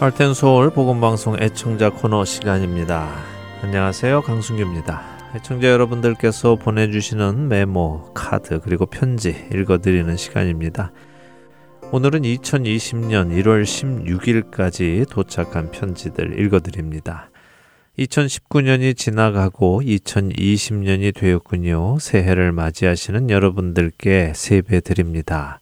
할텐 서울 복음 방송 애청자 코너 시간입니다. 안녕하세요. 강순규입니다. 애청자 여러분들께서 보내주시는 메모, 카드, 그리고 편지 읽어드리는 시간입니다. 오늘은 2020년 1월 16일까지 도착한 편지들 읽어드립니다. 2019년이 지나가고 2020년이 되었군요. 새해를 맞이하시는 여러분들께 세배 드립니다.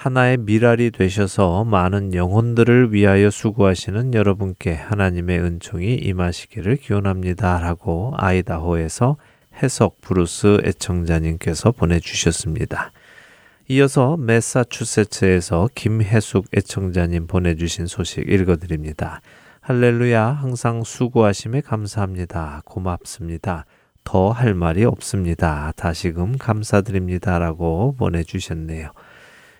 하나의 밀알이 되셔서 많은 영혼들을 위하여 수고하시는 여러분께 하나님의 은총이 임하시기를 기원합니다. 라고 아이다호에서 혜숙 브루스 애청자님께서 보내주셨습니다. 이어서 메사추세츠에서 김혜숙 애청자님 보내주신 소식 읽어드립니다. 할렐루야, 항상 수고하심에 감사합니다. 고맙습니다. 더 할 말이 없습니다. 다시금 감사드립니다. 라고 보내주셨네요.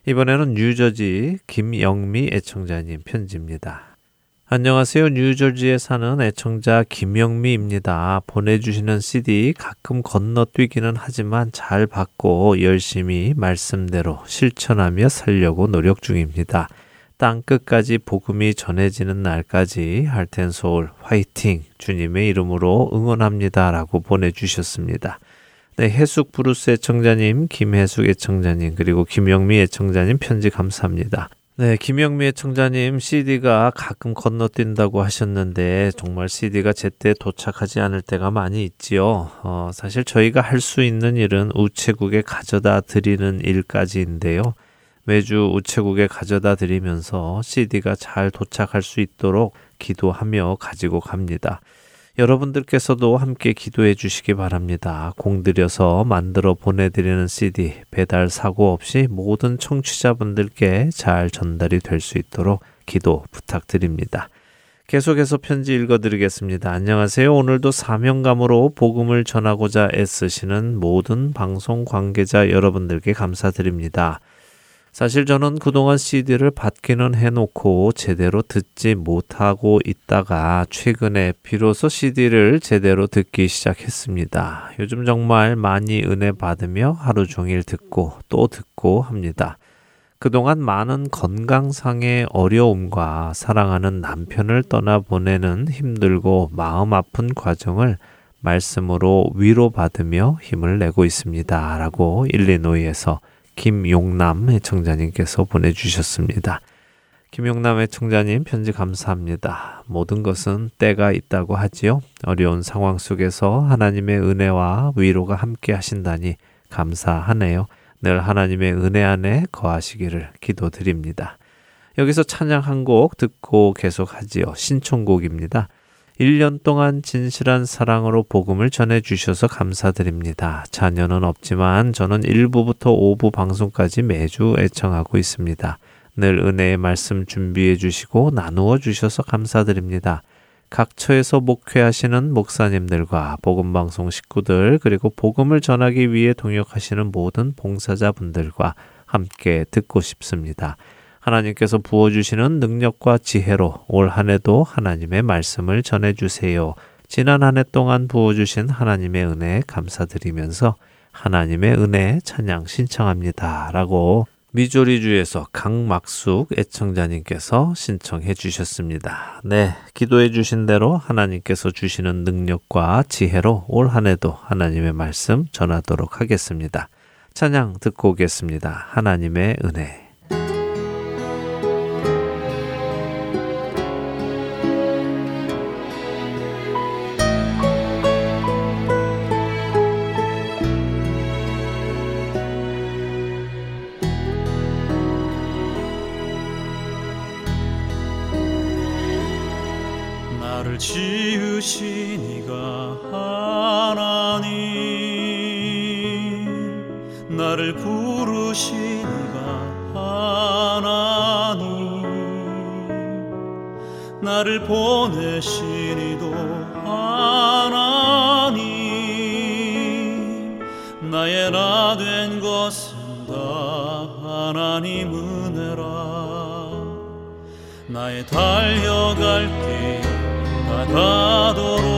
이번에는 뉴저지 김영미 애청자님 편지입니다. 안녕하세요. 뉴저지에 사는 애청자 김영미입니다. 보내주시는 CD 가끔 건너뛰기는 하지만 잘 받고 열심히 말씀대로 실천하며 살려고 노력 중입니다. 땅 끝까지 복음이 전해지는 날까지 할텐 서울 화이팅 주님의 이름으로 응원합니다. 라고 보내주셨습니다. 네, 혜숙 브루스 애청자님, 김혜숙 애청자님, 그리고 김영미 애청자님 편지 감사합니다. 네, 김영미 애청자님 CD가 가끔 건너뛴다고 하셨는데 정말 CD가 제때 도착하지 않을 때가 많이 있지요. 어, 사실 저희가 할 수 있는 일은 우체국에 가져다 드리는 일까지인데요. 매주 우체국에 가져다 드리면서 CD가 잘 도착할 수 있도록 기도하며 가지고 갑니다. 여러분들께서도 함께 기도해 주시기 바랍니다. 공들여서 만들어 보내드리는 CD 배달 사고 없이 모든 청취자분들께 잘 전달이 될 수 있도록 기도 부탁드립니다. 계속해서 편지 읽어드리겠습니다. 안녕하세요. 오늘도 사명감으로 복음을 전하고자 애쓰시는 모든 방송 관계자 여러분들께 감사드립니다. 사실 저는 그동안 CD를 받기는 해놓고 제대로 듣지 못하고 있다가 최근에 비로소 CD를 제대로 듣기 시작했습니다. 요즘 정말 많이 은혜 받으며 하루 종일 듣고 또 듣고 합니다. 그동안 많은 건강상의 어려움과 사랑하는 남편을 떠나보내는 힘들고 마음 아픈 과정을 말씀으로 위로받으며 힘을 내고 있습니다. 라고 일리노이에서 김용남 애청자님께서 보내주셨습니다. 김용남 애청자님 편지 감사합니다. 모든 것은 때가 있다고 하지요. 어려운 상황 속에서 하나님의 은혜와 위로가 함께 하신다니 감사하네요. 늘 하나님의 은혜 안에 거하시기를 기도드립니다. 여기서 찬양 한 곡 듣고 계속하지요. 신청곡입니다. 1년 동안 진실한 사랑으로 복음을 전해 주셔서 감사드립니다. 자녀는 없지만 저는 1부부터 5부 방송까지 매주 애청하고 있습니다. 늘 은혜의 말씀 준비해 주시고 나누어 주셔서 감사드립니다. 각처에서 목회하시는 목사님들과 복음방송 식구들 그리고 복음을 전하기 위해 동역하시는 모든 봉사자분들과 함께 듣고 싶습니다. 하나님께서 부어주시는 능력과 지혜로 올 한 해도 하나님의 말씀을 전해주세요. 지난 한 해 동안 부어주신 하나님의 은혜에 감사드리면서 하나님의 은혜 찬양 신청합니다. 라고 미조리주에서 강막숙 애청자님께서 신청해 주셨습니다. 네, 기도해 주신 대로 하나님께서 주시는 능력과 지혜로 올 한 해도 하나님의 말씀 전하도록 하겠습니다. 찬양 듣고 오겠습니다. 하나님의 은혜. 지으시니가 하나님. 나를 부르시니가 하나님. 나를 보내시니도 하나님. 나의 나 된 것은 다 하나님 은혜라. 나의 달려갈 길 가도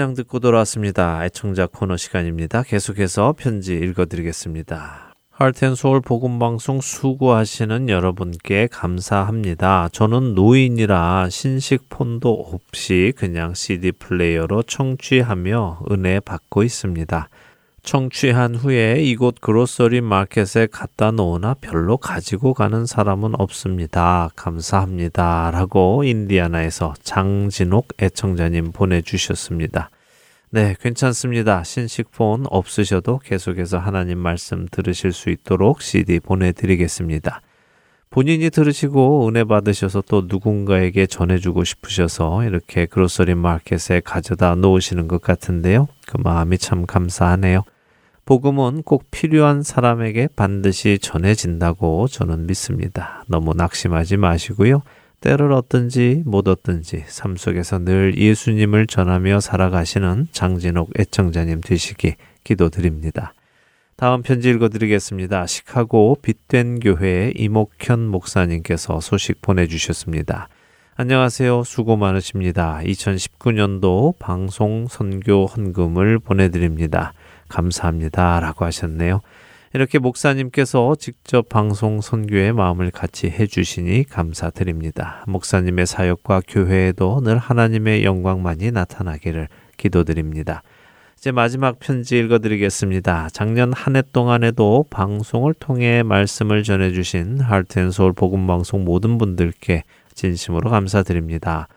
찬양 듣고 돌아왔습니다. 애청자 코너 시간입니다. 계속해서 편지 읽어드리겠습니다. 할텐소울 복음방송 수고하시는 여러분께 감사합니다. 저는 노인이라 신식 폰도 없이 그냥 CD 플레이어로 청취하며 은혜 받고 있습니다. 청취한 후에 이곳 그로서리 마켓에 갖다 놓으나 별로 가지고 가는 사람은 없습니다. 감사합니다. 라고 인디아나에서 장진옥 애청자님 보내주셨습니다. 네, 괜찮습니다. 신식폰 없으셔도 계속해서 하나님 말씀 들으실 수 있도록 CD 보내드리겠습니다. 본인이 들으시고 은혜 받으셔서 또 누군가에게 전해주고 싶으셔서 이렇게 그로서리 마켓에 가져다 놓으시는 것 같은데요. 그 마음이 참 감사하네요. 복음은 꼭 필요한 사람에게 반드시 전해진다고 저는 믿습니다. 너무 낙심하지 마시고요. 때를 얻든지 못 얻든지 삶 속에서 늘 예수님을 전하며 살아가시는 장진옥 애청자님 되시기 기도드립니다. 다음 편지 읽어드리겠습니다. 시카고 빛된 교회의 이목현 목사님께서 소식 보내주셨습니다. 안녕하세요. 수고 많으십니다. 2019년도 방송 선교 헌금을 보내드립니다. 감사합니다. 라고 하셨네요. 이렇게 목사님께서 직접 방송 선교의 마음을 같이 해주시니 감사드립니다. 목사님의 사역과 교회에도 늘 하나님의 영광만이 나타나기를 기도드립니다. 이제 마지막 편지 읽어드리겠습니다. 작년 한 해 동안에도 방송을 통해 말씀을 전해주신 하트앤서울 복음방송 모든 분들께 진심으로 감사드립니다.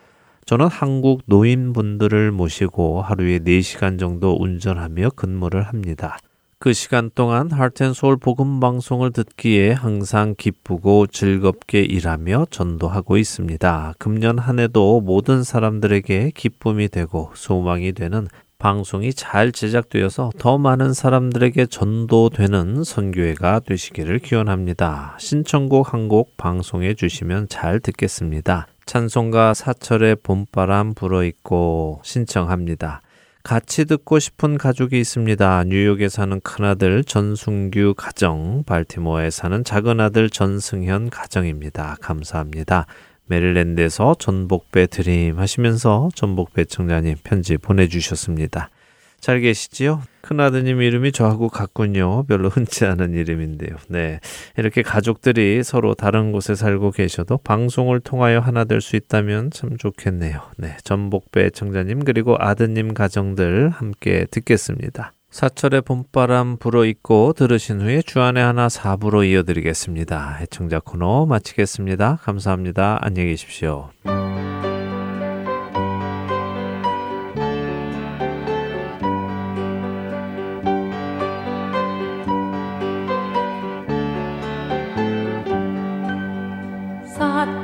저는 한국 노인분들을 모시고 하루에 4시간 정도 운전하며 근무를 합니다. 그 시간 동안 하트앤소울 복음 방송을 듣기에 항상 기쁘고 즐겁게 일하며 전도하고 있습니다. 금년 한 해도 모든 사람들에게 기쁨이 되고 소망이 되는 방송이 잘 제작되어서 더 많은 사람들에게 전도되는 선교회가 되시기를 기원합니다. 신청곡 한 곡 방송해 주시면 잘 듣겠습니다. 찬송가 사철의 봄바람 불어있고 신청합니다. 같이 듣고 싶은 가족이 있습니다. 뉴욕에 사는 큰아들 전승규 가정, 발티모어에 사는 작은아들 전승현 가정입니다. 감사합니다. 메릴랜드에서 전복배 드림 하시면서 전복배 청자님 편지 보내주셨습니다. 잘 계시지요? 큰아드님 이름이 저하고 같군요. 별로 흔치 않은 이름인데요. 네. 이렇게 가족들이 서로 다른 곳에 살고 계셔도 방송을 통하여 하나 될 수 있다면 참 좋겠네요. 네. 전복배 청자님 그리고 아드님 가정들 함께 듣겠습니다. 사철의 봄바람 불어있고 들으신 후에 주안의 하나 사부로 이어드리겠습니다. 해청자 코너 마치겠습니다. 감사합니다. 안녕히 계십시오.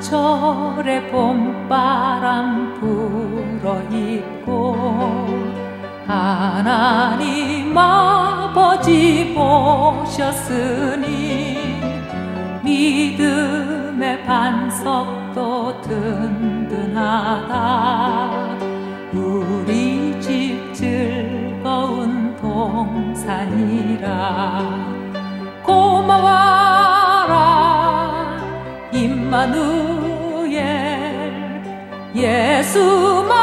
철의 봄바람 불어 있고 하나님 아버지 보셨으니 믿음의 반석도 든든하다. 우리 집 즐거운 동산이라 고마워라. 임마누엘 예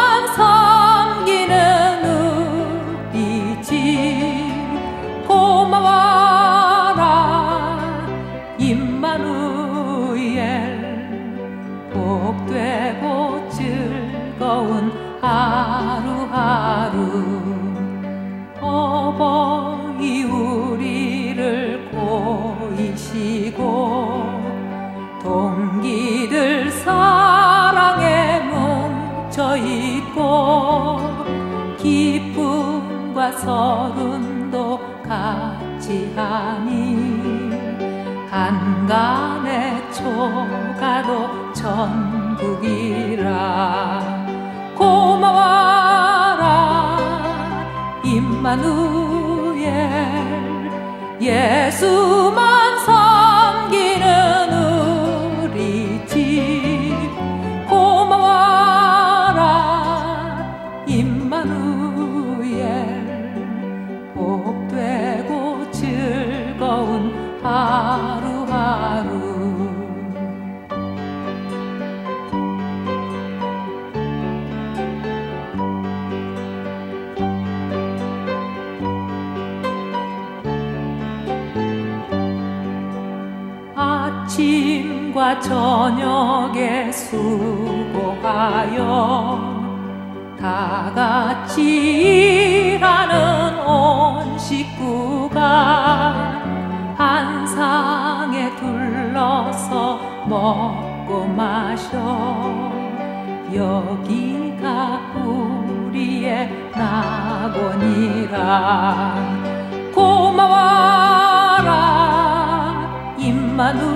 서른도 같이 하니 한간의 초가도 천국이라. 고마워라 임마누엘 예수만 저녁에 수고하여 다 같이 일하는 온 식구가 한 상에 둘러서 먹고 마셔. 여기가 우리의 낙원이라. 고마워라 임마누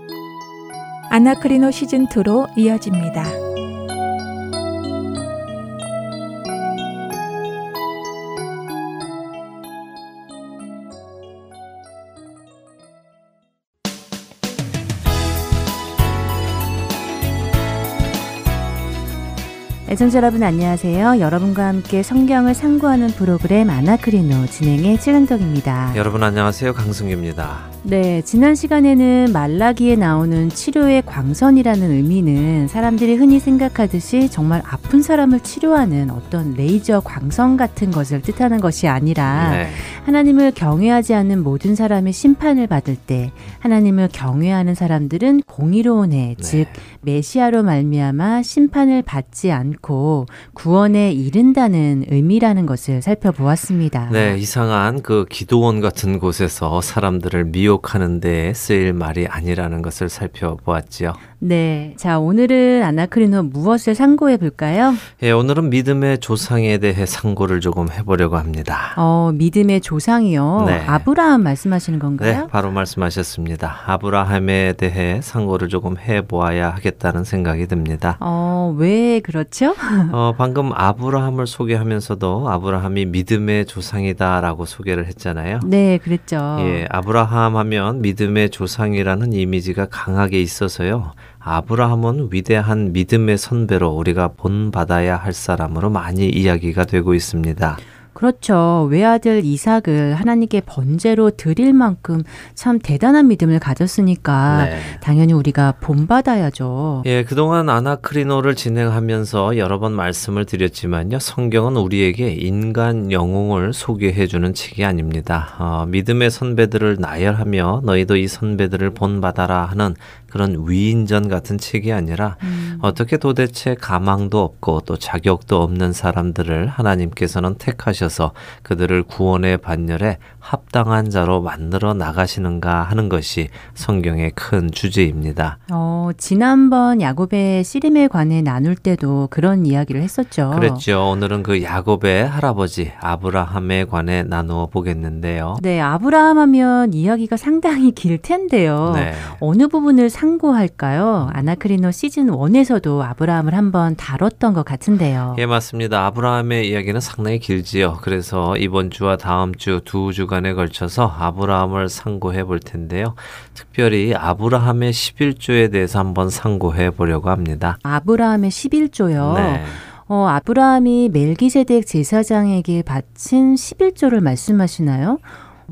아나크리노 시즌2로 이어집니다. 애청자 여러분 안녕하세요. 여러분과 함께 성경을 상고하는 프로그램 아나크리노 진행의 최강덕입니다. 여러분 안녕하세요. 강승규입니다. 네, 지난 시간에는 말라기에 나오는 치료의 광선이라는 의미는 사람들이 흔히 생각하듯이 정말 아픈 사람을 치료하는 어떤 레이저 광선 같은 것을 뜻하는 것이 아니라 네. 하나님을 경외하지 않는 모든 사람이 심판을 받을 때 하나님을 경외하는 사람들은 공의로운 해, 네. 즉 메시아로 말미암아 심판을 받지 않고 구원에 이른다는 의미라는 것을 살펴보았습니다. 네, 이상한 그 기도원 같은 곳에서 사람들을 미혹하는 데 쓰일 말이 아니라는 것을 살펴보았지요. 네. 자, 오늘은 아나크리노 무엇을 상고해 볼까요? 예, 오늘은 믿음의 조상에 대해 상고를 조금 해 보려고 합니다. 어, 믿음의 조상이요? 네. 아브라함 말씀하시는 건가요? 네, 바로 말씀하셨습니다. 아브라함에 대해 상고를 조금 해 보아야 하겠 다는 생각이 듭니다. 어, 왜 그렇죠? 어, 방금 아브라함을 소개하면서도 아브라함이 믿음의 조상이다라고 소개를 했잖아요. 네, 그랬죠. 예, 아브라함 하면 믿음의 조상이라는 이미지가 강하게 있어서요. 아브라함은 위대한 믿음의 선배로 우리가 본받아야 할 사람으로 많이 이야기가 되고 있습니다. 그렇죠. 외아들 이삭을 하나님께 번제로 드릴 만큼 참 대단한 믿음을 가졌으니까 네. 당연히 우리가 본받아야죠. 예, 그동안 아나크리노를 진행하면서 여러 번 말씀을 드렸지만요. 성경은 우리에게 인간 영웅을 소개해 주는 책이 아닙니다. 어, 믿음의 선배들을 나열하며 너희도 이 선배들을 본받아라 하는 그런 위인전 같은 책이 아니라 음. 어떻게 도대체 가망도 없고 또 자격도 없는 사람들을 하나님께서는 택하셔서 그들을 구원의 반열에 합당한 자로 만들어 나가시는가 하는 것이 성경의 큰 주제입니다. 어, 지난번 야곱의 씨름에 관해 나눌 때도 그런 이야기를 했었죠. 그랬죠. 오늘은 그 야곱의 할아버지 아브라함에 관해 나누어 보겠는데요. 네, 아브라함 하면 이야기가 상당히 길 텐데요. 네. 어느 부분을 상고할까요? 아나크리노 시즌 1에서도 아브라함을 한번 다뤘던 것 같은데요. 예, 맞습니다. 아브라함의 이야기는 상당히 길지요. 그래서 이번 주와 다음 주 두 주간에 걸쳐서 아브라함을 상고해 볼 텐데요. 특별히 아브라함의 11조에 대해서 한번 상고해 보려고 합니다. 아브라함의 11조요? 네. 어, 아브라함이 멜기세덱 제사장에게 바친 11조를 말씀하시나요?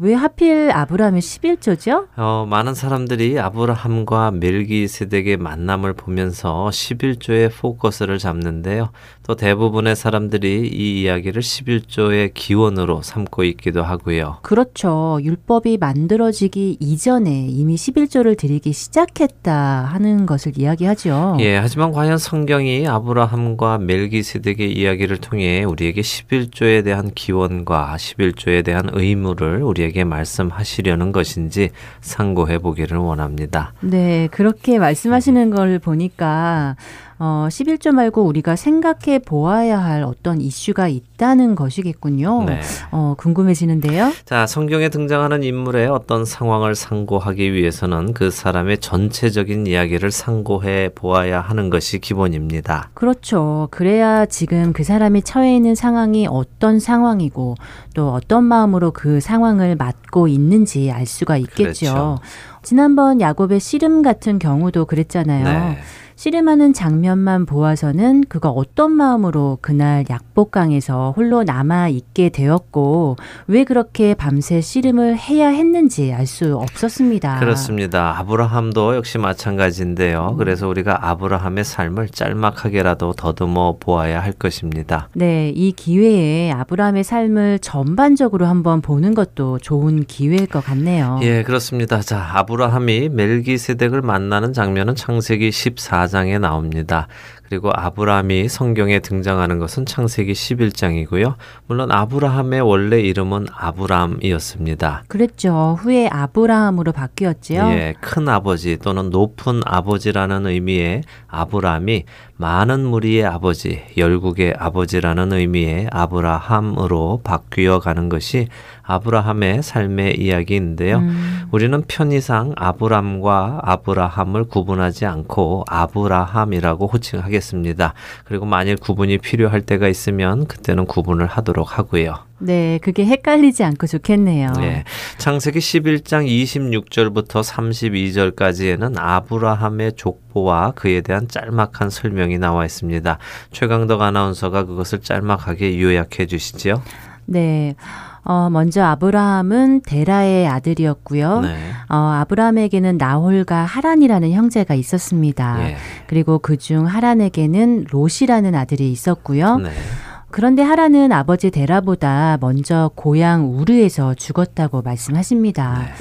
왜 하필 아브라함의 11조죠? 어, 많은 사람들이 아브라함과 멜기세덱의 만남을 보면서 11조의 포커스를 잡는데요. 또 대부분의 사람들이 이 이야기를 11조의 기원으로 삼고 있기도 하고요. 그렇죠. 율법이 만들어지기 이전에 이미 11조를 드리기 시작했다 하는 것을 이야기하죠. 예, 하지만 과연 성경이 아브라함과 멜기세덱의 이야기를 통해 우리에게 11조에 대한 기원과 11조에 대한 의무를 우리에게 말씀하시려는 것인지 상고해 보기를 원합니다. 네, 그렇게 말씀하시는 걸 보니까 어, 11조 말고 우리가 생각해 보아야 할 어떤 이슈가 있다는 것이겠군요. 네. 어, 궁금해지는데요. 자, 성경에 등장하는 인물의 어떤 상황을 상고하기 위해서는 그 사람의 전체적인 이야기를 상고해 보아야 하는 것이 기본입니다. 그렇죠. 그래야 지금 그 사람이 처해 있는 상황이 어떤 상황이고 또 어떤 마음으로 그 상황을 맞고 있는지 알 수가 있겠죠. 그렇죠. 지난번 야곱의 씨름 같은 경우도 그랬잖아요. 네. 씨름하는 장면만 보아서는 그가 어떤 마음으로 그날 약복강에서 홀로 남아 있게 되었고 왜 그렇게 밤새 씨름을 해야 했는지 알 수 없었습니다. 그렇습니다. 아브라함도 역시 마찬가지인데요. 음. 그래서 우리가 아브라함의 삶을 짤막하게라도 더듬어 보아야 할 것입니다. 네, 이 기회에 아브라함의 삶을 전반적으로 한번 보는 것도 좋은 기회일 것 같네요. 예, 그렇습니다. 자, 아브라함이 멜기세덱을 만나는 장면은 창세기 14장 4장에 나옵니다. 그리고 아브라함이 성경에 등장하는 것은 창세기 11장이고요. 물론 아브라함의 원래 이름은 아브람이었습니다. 그랬죠. 후에 아브라함으로 바뀌었지요. 예, 큰 아버지 또는 높은 아버지라는 의미의 아브라함이 많은 무리의 아버지, 열국의 아버지라는 의미의 아브라함으로 바뀌어 가는 것이 아브라함의 삶의 이야기인데요. 음. 우리는 편의상 아브람과 아브라함을 구분하지 않고 아브라함이라고 호칭하겠습니다. 그리고 만일 구분이 필요할 때가 있으면 그때는 구분을 하도록 하고요. 네, 그게 헷갈리지 않고 좋겠네요. 네. 창세기 11장 26절부터 32절까지에는 아브라함의 족보와 그에 대한 짤막한 설명이 나와 있습니다. 최강덕 아나운서가 그것을 짤막하게 요약해 주시죠. 네. 어, 먼저 아브라함은 데라의 아들이었고요. 네. 어, 아브라함에게는 나홀과 하란이라는 형제가 있었습니다. 예. 그리고 그중 하란에게는 롯이라는 아들이 있었고요. 네. 그런데 하란은 아버지 데라보다 먼저 고향 우르에서 죽었다고 말씀하십니다. 네.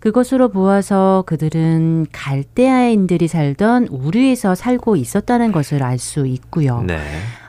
그것으로 보아서 그들은 갈대아인들이 살던 우르에서 살고 있었다는 것을 알 수 있고요. 네.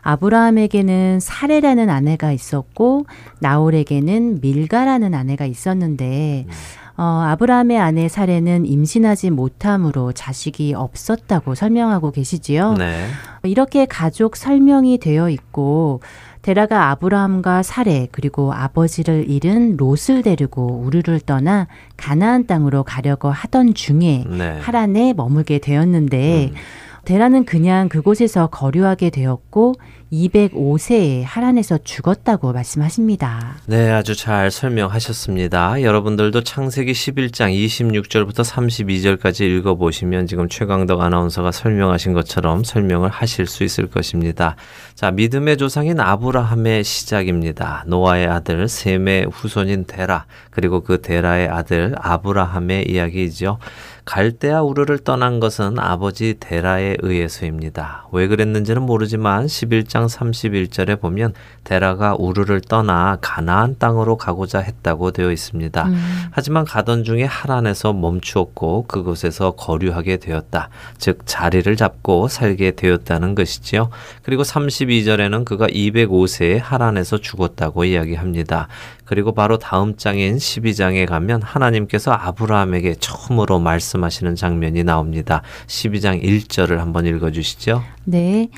아브라함에게는 사레라는 아내가 있었고 나홀에게는 밀가라는 아내가 있었는데 음. 어, 아브라함의 아내 사레는 임신하지 못함으로 자식이 없었다고 설명하고 계시지요. 네. 이렇게 가족 설명이 되어 있고 데라가 아브라함과 사레 그리고 아버지를 잃은 롯을 데리고 우르를 떠나 가나안 땅으로 가려고 하던 중에 네. 하란에 머물게 되었는데 음. 데라는 그냥 그곳에서 거류하게 되었고 205세에 하란에서 죽었다고 말씀하십니다. 네, 아주 잘 설명하셨습니다. 여러분들도 창세기 11장 26절부터 32절까지 읽어보시면 지금 최강덕 아나운서가 설명하신 것처럼 설명을 하실 수 있을 것입니다. 자, 믿음의 조상인 아브라함의 시작입니다. 노아의 아들 셈의 후손인 데라, 그리고 그 데라의 아들 아브라함의 이야기이죠. 갈대아 우르를 떠난 것은 아버지 데라에 의해서입니다. 왜 그랬는지는 모르지만 11장 31절에 보면 데라가 우르를 떠나 가나안 땅으로 가고자 했다고 되어 있습니다. 음. 하지만 가던 중에 하란에서 멈추었고 그곳에서 거류하게 되었다. 즉 자리를 잡고 살게 되었다는 것이지요. 그리고 32절에는 그가 205세에 하란에서 죽었다고 이야기합니다. 그리고 바로 다음 장인 12장에 가면 하나님께서 아브라함에게 처음으로 말씀하시는 장면이 나옵니다. 12장 1절을 한번 읽어 주시죠. 네.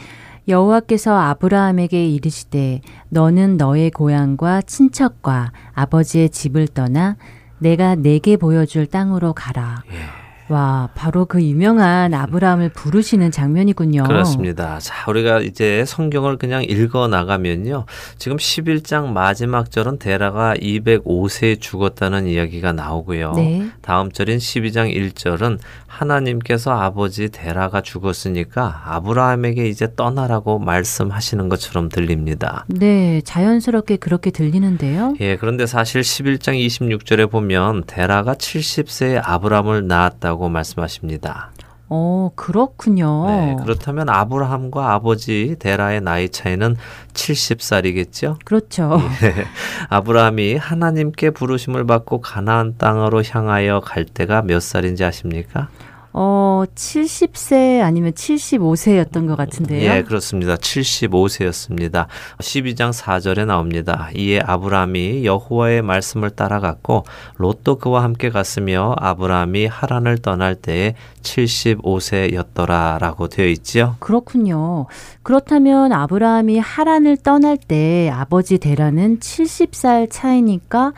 여호와께서 아브라함에게 이르시되 너는 너의 고향과 친척과 아버지의 집을 떠나 내가 내게 보여줄 땅으로 가라. 예. 와, 바로 그 유명한 아브라함을 부르시는 장면이군요. 그렇습니다. 자, 우리가 이제 성경을 그냥 읽어 나가면요. 지금 11장 마지막 절은 데라가 205세에 죽었다는 이야기가 나오고요. 네. 다음 절인 12장 1절은 하나님께서 아버지 데라가 죽었으니까 아브라함에게 이제 떠나라고 말씀하시는 것처럼 들립니다. 네, 자연스럽게 그렇게 들리는데요. 예, 그런데 사실 11장 26절에 보면 데라가 70세에 아브라함을 낳았다고 있다고 말씀하십니다. 어, 그렇군요. 네, 그렇다면 아브라함과 아버지 데라의 나이 차이는 70살이겠죠? 그렇죠. 예, 아브라함이 하나님께 부르심을 받고 가나안 땅으로 향하여 갈 때가 몇 살인지 아십니까? 어, 70세 아니면 75세였던 것 같은데요. 예, 그렇습니다. 75세였습니다. 12장 4절에 나옵니다. 이에 아브라함이 여호와의 말씀을 따라갔고 롯도 그와 함께 갔으며 아브라함이 하란을 떠날 때에 75세였더라라고 되어 있지요. 그렇군요. 그렇다면 아브라함이 하란을 떠날 때 아버지 데라는 70살 차이니까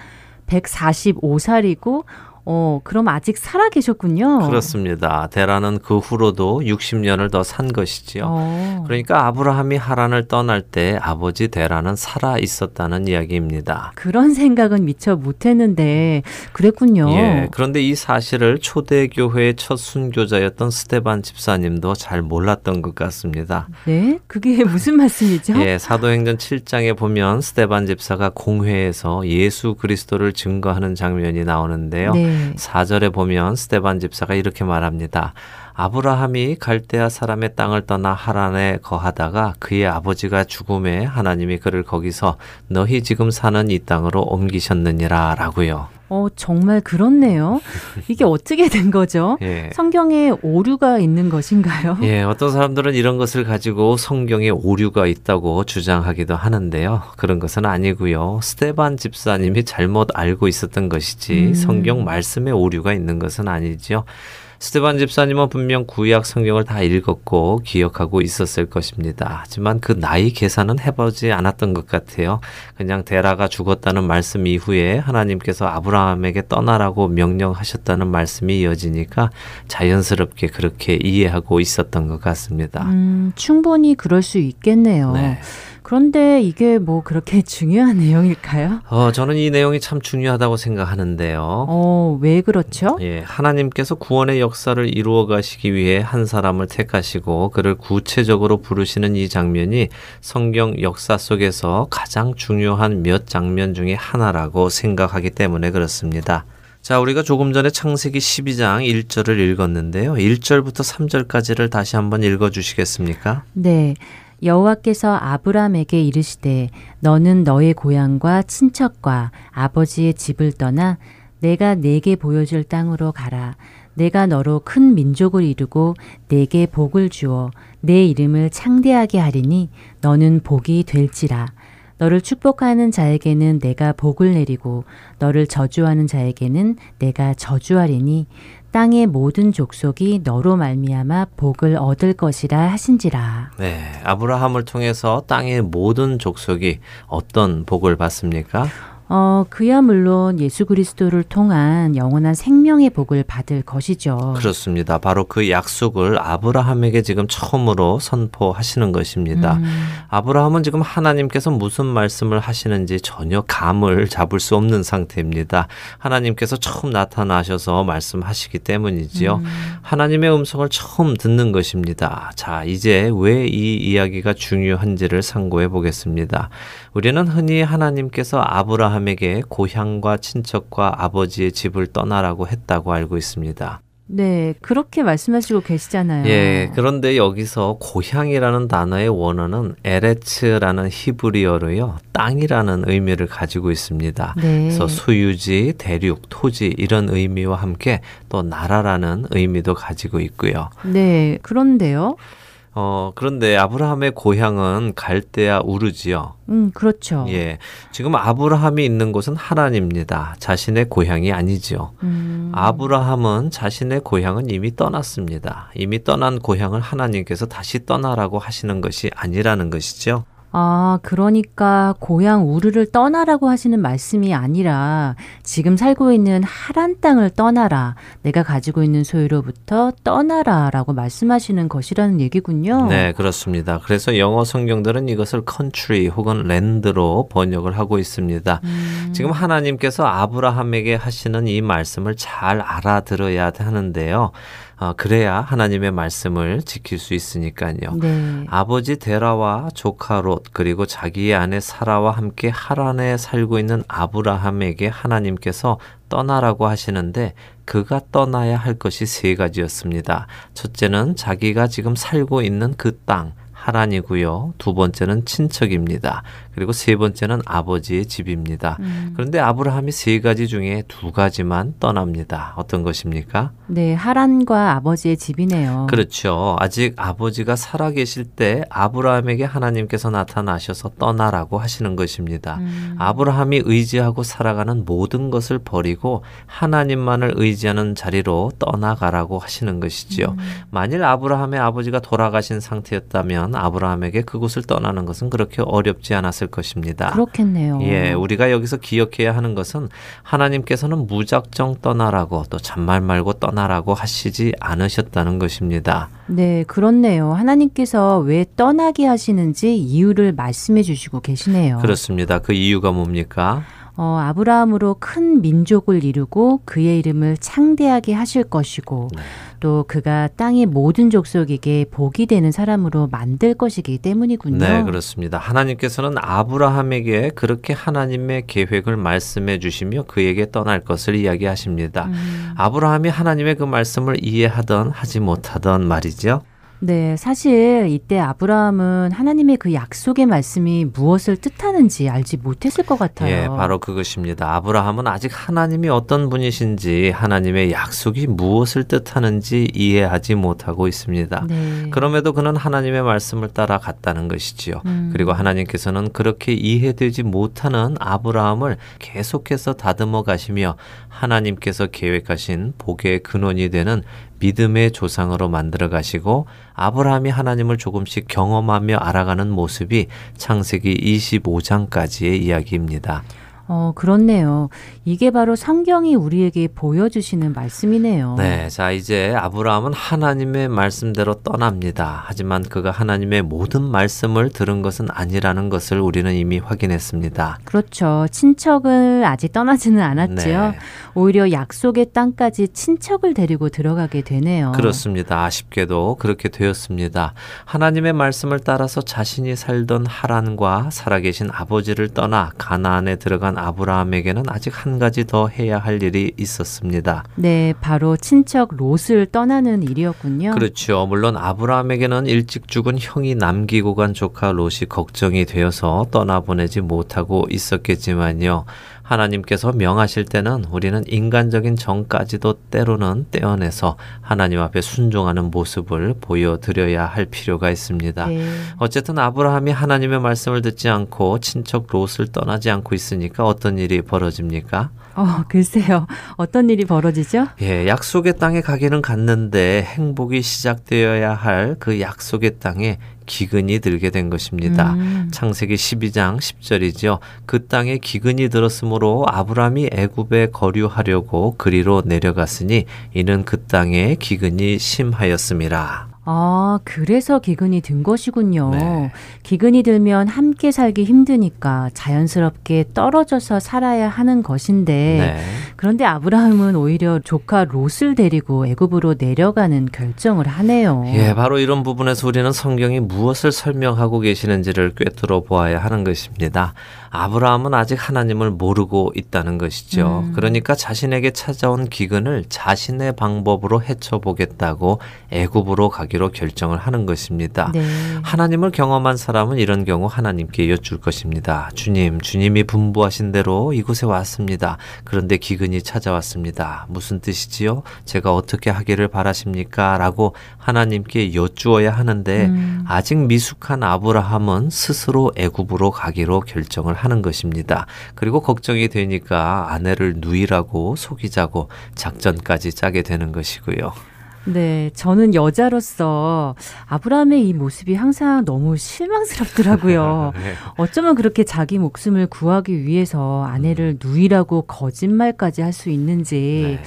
145살이고 어, 그럼 아직 살아 계셨군요. 그렇습니다. 데라는 그 후로도 60년을 더 산 것이지요. 어. 그러니까 아브라함이 하란을 떠날 때 아버지 데라는 살아 있었다는 이야기입니다. 그런 생각은 미처 못 했는데 그랬군요. 예, 그런데 이 사실을 초대 교회의 첫 순교자였던 스테반 집사님도 잘 몰랐던 것 같습니다. 네? 그게 무슨 말씀이죠? 예, 사도행전 7장에 보면 스테반 집사가 공회에서 예수 그리스도를 증거하는 장면이 나오는데요. 네. 4절에 보면 스테반 집사가 이렇게 말합니다. 아브라함이 갈대아 사람의 땅을 떠나 하란에 거하다가 그의 아버지가 죽음에 하나님이 그를 거기서 너희 지금 사는 이 땅으로 옮기셨느니라 라고요. 어, 정말 그렇네요. 이게 어떻게 된 거죠? 예. 성경에 오류가 있는 것인가요? 예, 어떤 사람들은 이런 것을 가지고 성경에 오류가 있다고 주장하기도 하는데요. 그런 것은 아니고요. 스테반 집사님이 잘못 알고 있었던 것이지 음. 성경 말씀에 오류가 있는 것은 아니지요. 스테반 집사님은 분명 구약 성경을 다 읽었고 기억하고 있었을 것입니다. 하지만 그 나이 계산은 해보지 않았던 것 같아요. 그냥 데라가 죽었다는 말씀 이후에 하나님께서 아브라함에게 떠나라고 명령하셨다는 말씀이 이어지니까 자연스럽게 그렇게 이해하고 있었던 것 같습니다. 음, 충분히 그럴 수 있겠네요. 네. 그런데 이게 뭐 그렇게 중요한 내용일까요? 어, 저는 이 내용이 참 중요하다고 생각하는데요. 어, 왜 그렇죠? 예, 하나님께서 구원의 역사를 이루어 가시기 위해 한 사람을 택하시고 그를 구체적으로 부르시는 이 장면이 성경 역사 속에서 가장 중요한 몇 장면 중에 하나라고 생각하기 때문에 그렇습니다. 자, 우리가 조금 전에 창세기 12장 1절을 읽었는데요. 1절부터 3절까지를 다시 한번 읽어 주시겠습니까? 네. 여호와께서 아브람에게 이르시되 너는 너의 고향과 친척과 아버지의 집을 떠나 내가 내게 보여줄 땅으로 가라. 내가 너로 큰 민족을 이루고 내게 복을 주어 내 이름을 창대하게 하리니 너는 복이 될지라. 너를 축복하는 자에게는 내가 복을 내리고 너를 저주하는 자에게는 내가 저주하리니 땅의 모든 족속이 너로 말미암아 복을 얻을 것이라 하신지라. 네, 아브라함을 통해서 땅의 모든 족속이 어떤 복을 받습니까? 어, 그야 물론 예수 그리스도를 통한 영원한 생명의 복을 받을 것이죠. 그렇습니다. 바로 그 약속을 아브라함에게 지금 처음으로 선포하시는 것입니다. 음, 아브라함은 지금 하나님께서 무슨 말씀을 하시는지 전혀 감을 잡을 수 없는 상태입니다. 하나님께서 처음 나타나셔서 말씀하시기 때문이지요. 음. 하나님의 음성을 처음 듣는 것입니다. 자, 이제 왜 이 이야기가 중요한지를 상고해 보겠습니다. 우리는 흔히 하나님께서 아브라함 에게 고향과 친척과 아버지의 집을 떠나라고 했다고 알고 있습니다. 네, 그렇게 말씀하시고 계시잖아요. 예, 그런데 여기서 고향이라는 단어의 원어는 에레츠라는 히브리어로요, 땅이라는 의미를 가지고 있습니다. 네. 그래서 소유지, 대륙, 토지 이런 의미와 함께 또 나라라는 의미도 가지고 있고요. 네, 그런데요. 어, 그런데 아브라함의 고향은 갈대아 우르지요. 음, 그렇죠. 예. 지금 아브라함이 있는 곳은 하란입니다. 자신의 고향이 아니지요. 음, 아브라함은 자신의 고향은 이미 떠났습니다. 이미 떠난 고향을 하나님께서 다시 떠나라고 하시는 것이 아니라는 것이죠. 아, 그러니까 고향 우르를 떠나라고 하시는 말씀이 아니라 지금 살고 있는 하란 땅을 떠나라. 내가 가지고 있는 소유로부터 떠나라라고 말씀하시는 것이라는 얘기군요. 네, 그렇습니다. 그래서 영어 성경들은 이것을 country 혹은 land로 번역을 하고 있습니다. 음, 지금 하나님께서 아브라함에게 하시는 이 말씀을 잘 알아들어야 하는데요. 어, 그래야 하나님의 말씀을 지킬 수 있으니까요. 네. 아버지 데라와 조카 롯 그리고 자기의 아내 사라와 함께 하란에 살고 있는 아브라함에게 하나님께서 떠나라고 하시는데 그가 떠나야 할 것이 세 가지였습니다. 첫째는 자기가 지금 살고 있는 그 땅 하란이고요. 두 번째는 친척입니다. 그리고 세 번째는 아버지의 집입니다. 음, 그런데 아브라함이 세 가지 중에 두 가지만 떠납니다. 어떤 것입니까? 네, 하란과 아버지의 집이네요. 그렇죠. 아직 아버지가 살아 계실 때 아브라함에게 하나님께서 나타나셔서 떠나라고 하시는 것입니다. 음, 아브라함이 의지하고 살아가는 모든 것을 버리고 하나님만을 의지하는 자리로 떠나가라고 하시는 것이지요. 음. 만일 아브라함의 아버지가 돌아가신 상태였다면 아브라함에게 그곳을 떠나는 것은 그렇게 어렵지 않았을 것입니다. 그렇겠네요. 예, 우리가 여기서 기억해야 하는 것은 하나님께서는 무작정 떠나라고 또 잔말 말고 떠나라고 하시지 않으셨다는 것입니다. 네, 그렇네요. 하나님께서 왜 떠나게 하시는지 이유를 말씀해 주시고 계시네요. 그렇습니다. 그 이유가 뭡니까? 어, 아브라함으로 큰 민족을 이루고 그의 이름을 창대하게 하실 것이고 네. 또 그가 땅의 모든 족속에게 복이 되는 사람으로 만들 것이기 때문이군요. 네, 그렇습니다. 하나님께서는 아브라함에게 그렇게 하나님의 계획을 말씀해 주시며 그에게 떠날 것을 이야기하십니다. 음. 아브라함이 하나님의 그 말씀을 이해하던 하지 못하던 말이죠. 네, 사실 이때 아브라함은 하나님의 그 약속의 말씀이 무엇을 뜻하는지 알지 못했을 것 같아요. 예, 바로 그것입니다. 아브라함은 아직 하나님이 어떤 분이신지 하나님의 약속이 무엇을 뜻하는지 이해하지 못하고 있습니다. 네. 그럼에도 그는 하나님의 말씀을 따라 갔다는 것이지요. 음. 그리고 하나님께서는 그렇게 이해되지 못하는 아브라함을 계속해서 다듬어 가시며 하나님께서 계획하신 복의 근원이 되는 믿음의 조상으로 만들어 가시고 아브라함이 하나님을 조금씩 경험하며 알아가는 모습이 창세기 25장까지의 이야기입니다. 어, 그렇네요. 이게 바로 성경이 우리에게 보여주시는 말씀이네요. 네, 자 이제 아브라함은 하나님의 말씀대로 떠납니다. 하지만 그가 하나님의 모든 말씀을 들은 것은 아니라는 것을 우리는 이미 확인했습니다. 그렇죠. 친척을 아직 떠나지는 않았지요. 네. 오히려 약속의 땅까지 친척을 데리고 들어가게 되네요. 그렇습니다. 아쉽게도 그렇게 되었습니다. 하나님의 말씀을 따라서 자신이 살던 하란과 살아계신 아버지를 떠나 가나안에 들어간 아브라함에게는 아직 한 가지 더 해야 할 일이 있었습니다. 네, 바로 친척 롯을 떠나는 일이었군요. 그렇죠. 물론 아브라함에게는 일찍 죽은 형이 남기고 간 조카 롯이 걱정이 되어서 떠나보내지 못하고 있었겠지만요. 하나님께서 명하실 때는 우리는 인간적인 정까지도 때로는 떼어내서 하나님 앞에 순종하는 모습을 보여드려야 할 필요가 있습니다. 네. 어쨌든 아브라함이 하나님의 말씀을 듣지 않고 친척 롯을 떠나지 않고 있으니까 어떤 일이 벌어집니까? 어, 글쎄요. 어떤 일이 벌어지죠? 예, 약속의 땅에 가기는 갔는데 행복이 시작되어야 할 그 약속의 땅에 기근이 들게 된 것입니다. 음. 창세기 12장 10절이죠. 그 땅에 기근이 들었으므로 아브라함이 애굽에 거류하려고 그리로 내려갔으니 이는 그 땅에 기근이 심하였음이라. 아, 그래서 기근이 든 것이군요. 네. 기근이 들면 함께 살기 힘드니까 자연스럽게 떨어져서 살아야 하는 것인데 네. 그런데 아브라함은 오히려 조카 롯을 데리고 애굽으로 내려가는 결정을 하네요. 예, 바로 이런 부분에서 우리는 성경이 무엇을 설명하고 계시는지를 꿰뚫어 보아야 하는 것입니다. 아브라함은 아직 하나님을 모르고 있다는 것이죠. 음. 그러니까 자신에게 찾아온 기근을 자신의 방법으로 헤쳐보겠다고 애굽으로 가 기로 결정을 하는 것입니다. 네. 하나님을 경험한 사람은 이런 경우 하나님께 여쭐 것입니다. 주님, 주님이 분부하신 대로 이곳에 왔습니다. 그런데 기근이 찾아왔습니다. 무슨 뜻이지요? 제가 어떻게 하기를 바라십니까? 라고 하나님께 여쭈어야 하는데 음. 아직 미숙한 아브라함은 스스로 애굽으로 가기로 결정을 하는 것입니다. 그리고 걱정이 되니까 아내를 누이라고 속이자고 작전까지 짜게 되는 것이고요. 네, 저는 여자로서 아브라함의 이 모습이 항상 너무 실망스럽더라고요. 네. 어쩌면 그렇게 자기 목숨을 구하기 위해서 아내를 누이라고 거짓말까지 할 수 있는지 네.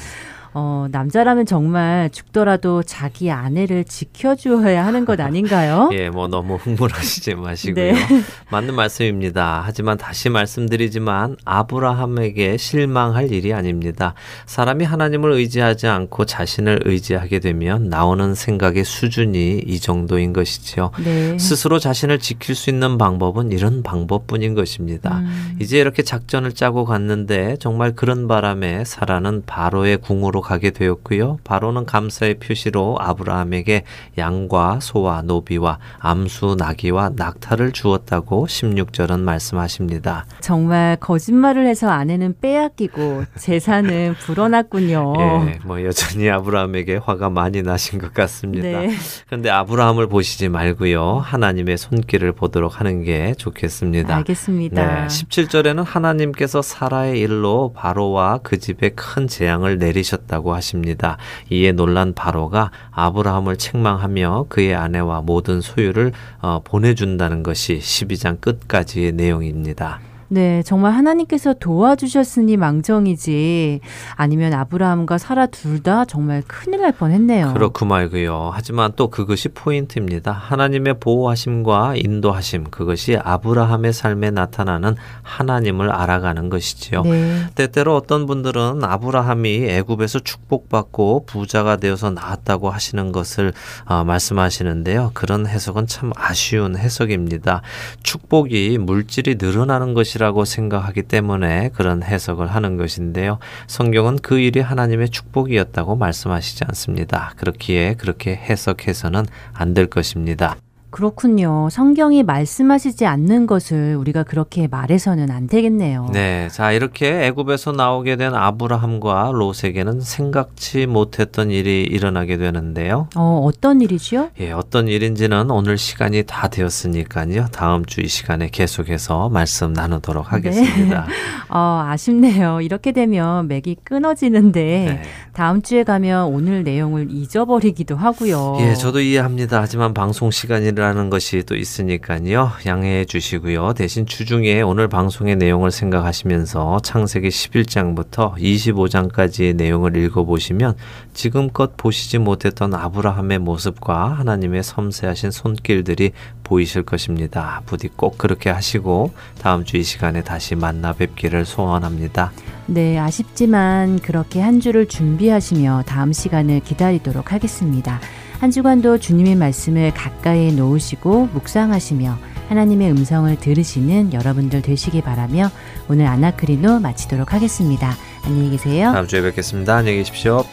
어, 남자라면 정말 죽더라도 자기 아내를 지켜주어야 하는 것 아닌가요? 예, 뭐 너무 흥분하시지 마시고요. 네. 맞는 말씀입니다. 하지만 다시 말씀드리지만 아브라함에게 실망할 일이 아닙니다. 사람이 하나님을 의지하지 않고 자신을 의지하게 되면 나오는 생각의 수준이 이 정도인 것이지요. 네. 스스로 자신을 지킬 수 있는 방법은 이런 방법뿐인 것입니다. 음, 이제 이렇게 작전을 짜고 갔는데 정말 그런 바람에 사라는 바로의 궁으로 가게 되었고요. 바로는 감사의 표시로 아브라함에게 양과 소와 노비와 암수 나귀와 낙타를 주었다고 16절은 말씀하십니다. 정말 거짓말을 해서 아내는 빼앗기고 재산은 불어났군요. 예, 뭐 여전히 아브라함에게 화가 많이 나신 것 같습니다. 네. 그런데 아브라함을 보시지 말고요. 하나님의 손길을 보도록 하는 게 좋겠습니다. 알겠습니다. 네, 17절에는 하나님께서 사라의 일로 바로와 그 집에 큰 재앙을 내리셨다 고 하십니다. 이에 놀란 바로가 아브라함을 책망하며 그의 아내와 모든 소유를 어, 보내준다는 것이 12장 끝까지의 내용입니다. 네, 정말 하나님께서 도와주셨으니 망정이지 아니면 아브라함과 사라 둘 다 정말 큰일 날 뻔했네요. 그렇고 말고요. 하지만 또 그것이 포인트입니다. 하나님의 보호하심과 인도하심 그것이 아브라함의 삶에 나타나는 하나님을 알아가는 것이지요. 네. 때때로 어떤 분들은 아브라함이 애굽에서 축복받고 부자가 되어서 나았다고 하시는 것을 어, 말씀하시는데요. 그런 해석은 참 아쉬운 해석입니다. 축복이 물질이 늘어나는 것이라 고 생각하기 때문에 그런 해석을 하는 것인데요. 성경은 그 일이 하나님의 축복이었다고 말씀하시지 않습니다. 그렇기에 그렇게 해석해서는 안 될 것입니다. 그렇군요. 성경이 말씀하시지 않는 것을 우리가 그렇게 말해서는 안 되겠네요. 네. 자, 이렇게 애굽에서 나오게 된 아브라함과 롯에게는 생각지 못했던 일이 일어나게 되는데요. 어, 어떤 일이죠? 예, 어떤 일인지는 오늘 시간이 다 되었으니까요. 다음 주 이 시간에 계속해서 말씀 나누도록 하겠습니다. 네. 어, 아쉽네요. 이렇게 되면 맥이 끊어지는데 네. 다음 주에 가면 오늘 내용을 잊어버리기도 하고요. 예, 저도 이해합니다. 하지만 방송 시간이라 라는 것이 또 있으니까요. 양해해 주시고요. 대신 주중에 오늘 방송의 내용을 생각하시면서 창세기 11장부터 25장까지의 내용을 읽어보시면 지금껏 보시지 못했던 아브라함의 모습과 하나님의 섬세하신 손길들이 보이실 것입니다. 부디 꼭 그렇게 하시고 다음 주 이 시간에 다시 만나 뵙기를 소원합니다. 네, 아쉽지만 그렇게 한 주를 준비하시며 다음 시간을 기다리도록 하겠습니다. 한 주간도 주님의 말씀을 가까이에 놓으시고 묵상하시며 하나님의 음성을 들으시는 여러분들 되시기 바라며 오늘 아나크리노 마치도록 하겠습니다. 안녕히 계세요. 다음 주에 뵙겠습니다. 안녕히 계십시오.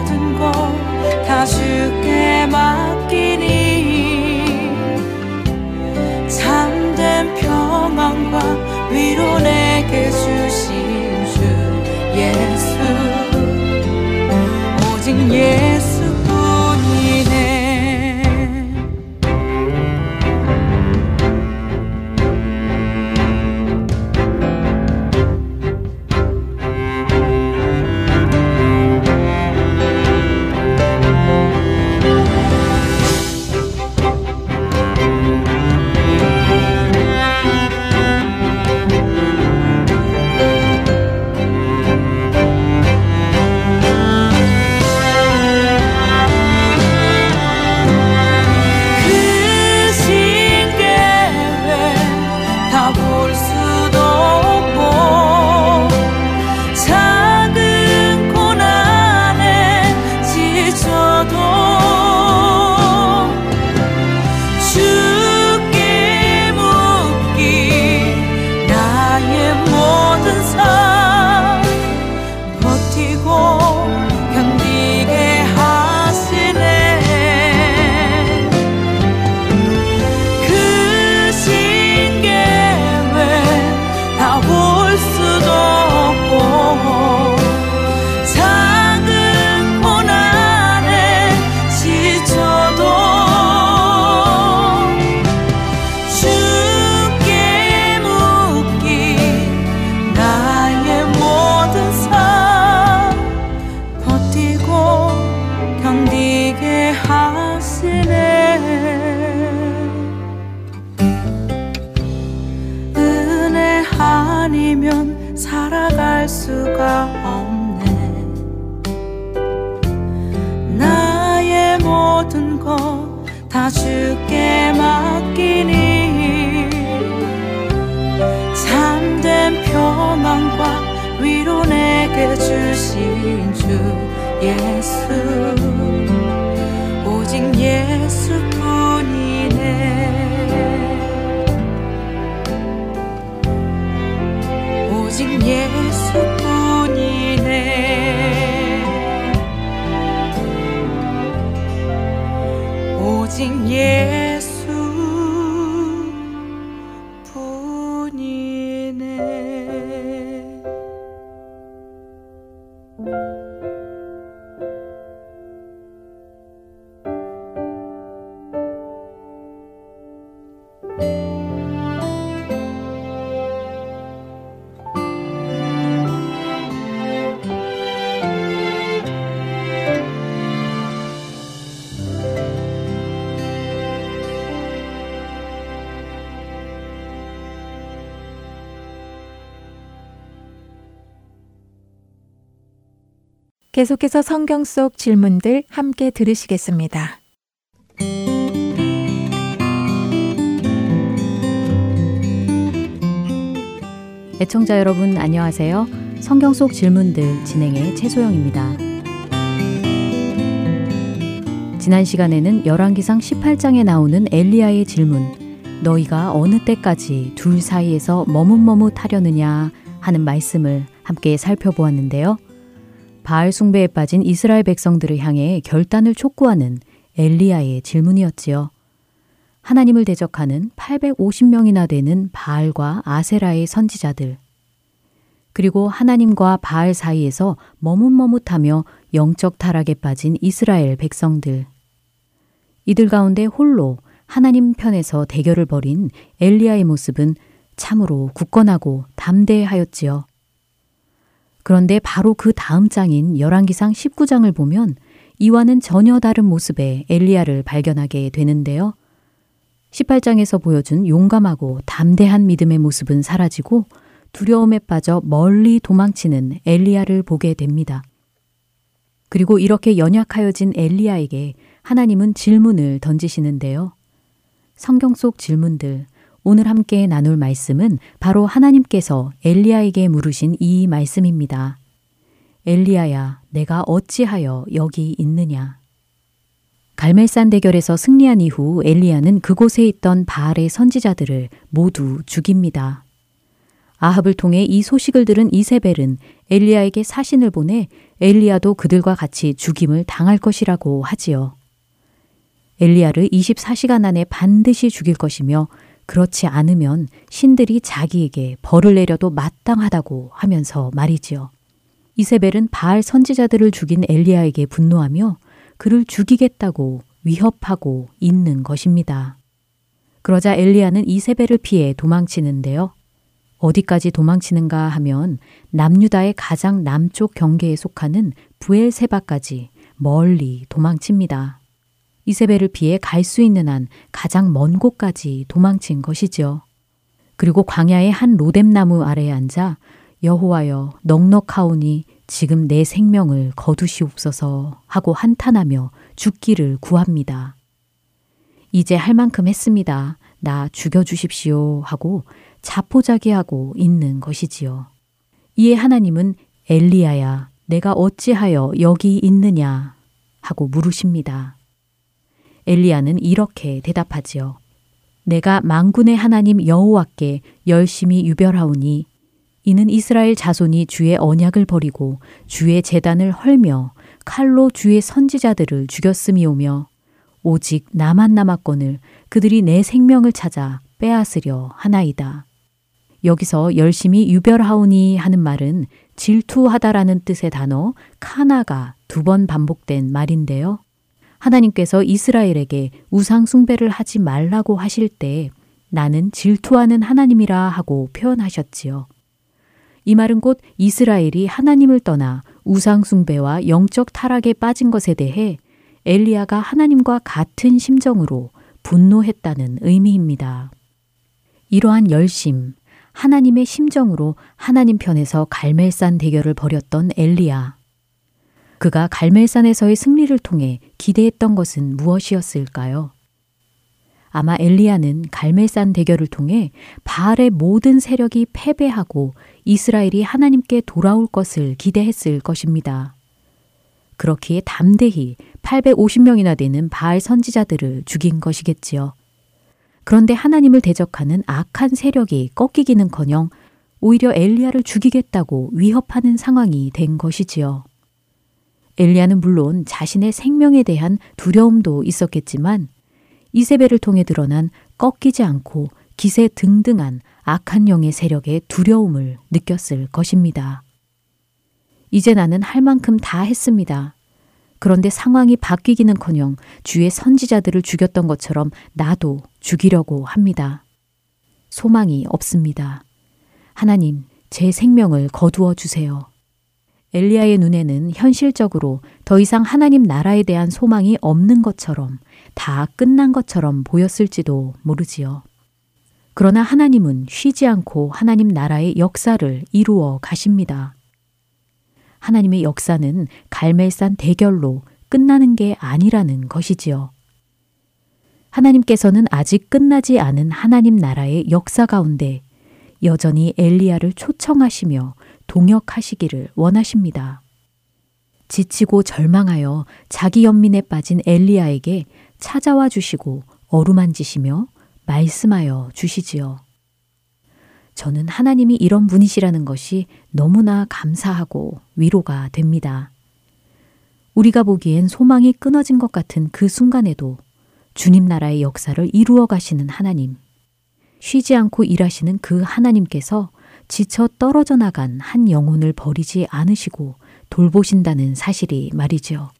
모든 것 다 주께 맡기니 참된 평안과 위로 내게 주 참된 평안과 위로 내게 주신 주 예수. 오직 예수뿐이네. 오직 예수뿐이네. 오직 예수 계속해서 성경 속 질문들 함께 들으시겠습니다. 애청자 여러분 안녕하세요. 성경 속 질문들 진행의 최소영입니다. 지난 시간에는 열왕기상 18장에 나오는 엘리야의 질문 너희가 어느 때까지 둘 사이에서 머뭇머뭇하려느냐 하는 말씀을 함께 살펴보았는데요. 바알 숭배에 빠진 이스라엘 백성들을 향해 결단을 촉구하는 엘리야의 질문이었지요. 하나님을 대적하는 850명이나 되는 바알과 아세라의 선지자들, 그리고 하나님과 바알 사이에서 머뭇머뭇하며 영적 타락에 빠진 이스라엘 백성들. 이들 가운데 홀로 하나님 편에서 대결을 벌인 엘리야의 모습은 참으로 굳건하고 담대하였지요. 그런데 바로 그 다음 장인 열왕기상 19장을 보면 이와는 전혀 다른 모습의 엘리야를 발견하게 되는데요. 18장에서 보여준 용감하고 담대한 믿음의 모습은 사라지고 두려움에 빠져 멀리 도망치는 엘리야를 보게 됩니다. 그리고 이렇게 연약하여진 엘리야에게 하나님은 질문을 던지시는데요. 성경 속 질문들, 오늘 함께 나눌 말씀은 바로 하나님께서 엘리야에게 물으신 이 말씀입니다. 엘리야야, 내가 어찌하여 여기 있느냐? 갈멜산 대결에서 승리한 이후 엘리야는 그곳에 있던 바알의 선지자들을 모두 죽입니다. 아합을 통해 이 소식을 들은 이세벨은 엘리야에게 사신을 보내 엘리야도 그들과 같이 죽임을 당할 것이라고 하지요. 엘리야를 24시간 안에 반드시 죽일 것이며 그렇지 않으면 신들이 자기에게 벌을 내려도 마땅하다고 하면서 말이지요. 이세벨은 바알 선지자들을 죽인 엘리야에게 분노하며 그를 죽이겠다고 위협하고 있는 것입니다. 그러자 엘리야는 이세벨을 피해 도망치는데요. 어디까지 도망치는가 하면 남유다의 가장 남쪽 경계에 속하는 부엘세바까지 멀리 도망칩니다. 이세벨을 피해 갈 수 있는 한 가장 먼 곳까지 도망친 것이지요. 그리고 광야의 한 로뎀나무 아래에 앉아 여호와여 넉넉하오니 지금 내 생명을 거두시옵소서 하고 한탄하며 죽기를 구합니다. 이제 할 만큼 했습니다. 나 죽여주십시오 하고 자포자기하고 있는 것이지요. 이에 하나님은 엘리야야 내가 어찌하여 여기 있느냐 하고 물으십니다. 엘리야는 이렇게 대답하지요. 내가 망군의 하나님 여호와께 열심히 유별하오니 이는 이스라엘 자손이 주의 언약을 버리고 주의 재단을 헐며 칼로 주의 선지자들을 죽였음이오며 오직 나만 남았거늘 그들이 내 생명을 찾아 빼앗으려 하나이다. 여기서 열심히 유별하오니 하는 말은 질투하다라는 뜻의 단어 카나가 두 번 반복된 말인데요. 하나님께서 이스라엘에게 우상 숭배를 하지 말라고 하실 때 나는 질투하는 하나님이라 하고 표현하셨지요. 이 말은 곧 이스라엘이 하나님을 떠나 우상 숭배와 영적 타락에 빠진 것에 대해 엘리야가 하나님과 같은 심정으로 분노했다는 의미입니다. 이러한 열심, 하나님의 심정으로 하나님 편에서 갈멜산 대결을 벌였던 엘리야. 그가 갈멜산에서의 승리를 통해 기대했던 것은 무엇이었을까요? 아마 엘리야는 갈멜산 대결을 통해 바알의 모든 세력이 패배하고 이스라엘이 하나님께 돌아올 것을 기대했을 것입니다. 그렇기에 담대히 850명이나 되는 바알 선지자들을 죽인 것이겠지요. 그런데 하나님을 대적하는 악한 세력이 꺾이기는커녕 오히려 엘리야를 죽이겠다고 위협하는 상황이 된 것이지요. 엘리야는 물론 자신의 생명에 대한 두려움도 있었겠지만 이세벨을 통해 드러난 꺾이지 않고 기세 등등한 악한 영의 세력의 두려움을 느꼈을 것입니다. 이제 나는 할 만큼 다 했습니다. 그런데 상황이 바뀌기는 커녕 주의 선지자들을 죽였던 것처럼 나도 죽이려고 합니다. 소망이 없습니다. 하나님, 제 생명을 거두어 주세요. 엘리야의 눈에는 현실적으로 더 이상 하나님 나라에 대한 소망이 없는 것처럼 다 끝난 것처럼 보였을지도 모르지요. 그러나 하나님은 쉬지 않고 하나님 나라의 역사를 이루어 가십니다. 하나님의 역사는 갈멜산 대결로 끝나는 게 아니라는 것이지요. 하나님께서는 아직 끝나지 않은 하나님 나라의 역사 가운데 여전히 엘리야를 초청하시며 동역하시기를 원하십니다. 지치고 절망하여 자기 연민에 빠진 엘리야에게 찾아와 주시고 어루만지시며 말씀하여 주시지요. 저는 하나님이 이런 분이시라는 것이 너무나 감사하고 위로가 됩니다. 우리가 보기엔 소망이 끊어진 것 같은 그 순간에도 주님 나라의 역사를 이루어 가시는 하나님, 쉬지 않고 일하시는 그 하나님께서 지쳐 떨어져 나간 한 영혼을 버리지 않으시고 돌보신다는 사실이 말이지요.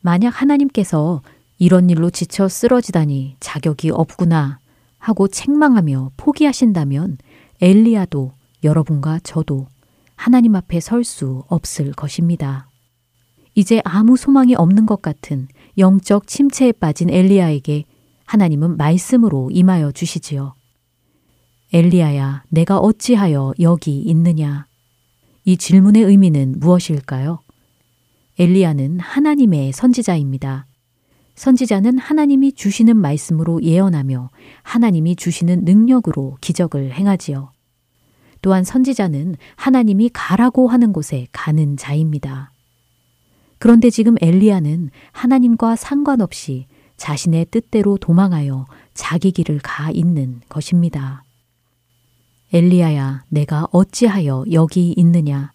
만약 하나님께서 이런 일로 지쳐 쓰러지다니 자격이 없구나 하고 책망하며 포기하신다면 엘리야도 여러분과 저도 하나님 앞에 설 수 없을 것입니다. 이제 아무 소망이 없는 것 같은 영적 침체에 빠진 엘리야에게 하나님은 말씀으로 임하여 주시지요. 엘리야야, 내가 어찌하여 여기 있느냐? 이 질문의 의미는 무엇일까요? 엘리야는 하나님의 선지자입니다. 선지자는 하나님이 주시는 말씀으로 예언하며 하나님이 주시는 능력으로 기적을 행하지요. 또한 선지자는 하나님이 가라고 하는 곳에 가는 자입니다. 그런데 지금 엘리야는 하나님과 상관없이 자신의 뜻대로 도망하여 자기 길을 가 있는 것입니다. 엘리야야, 내가 어찌하여 여기 있느냐?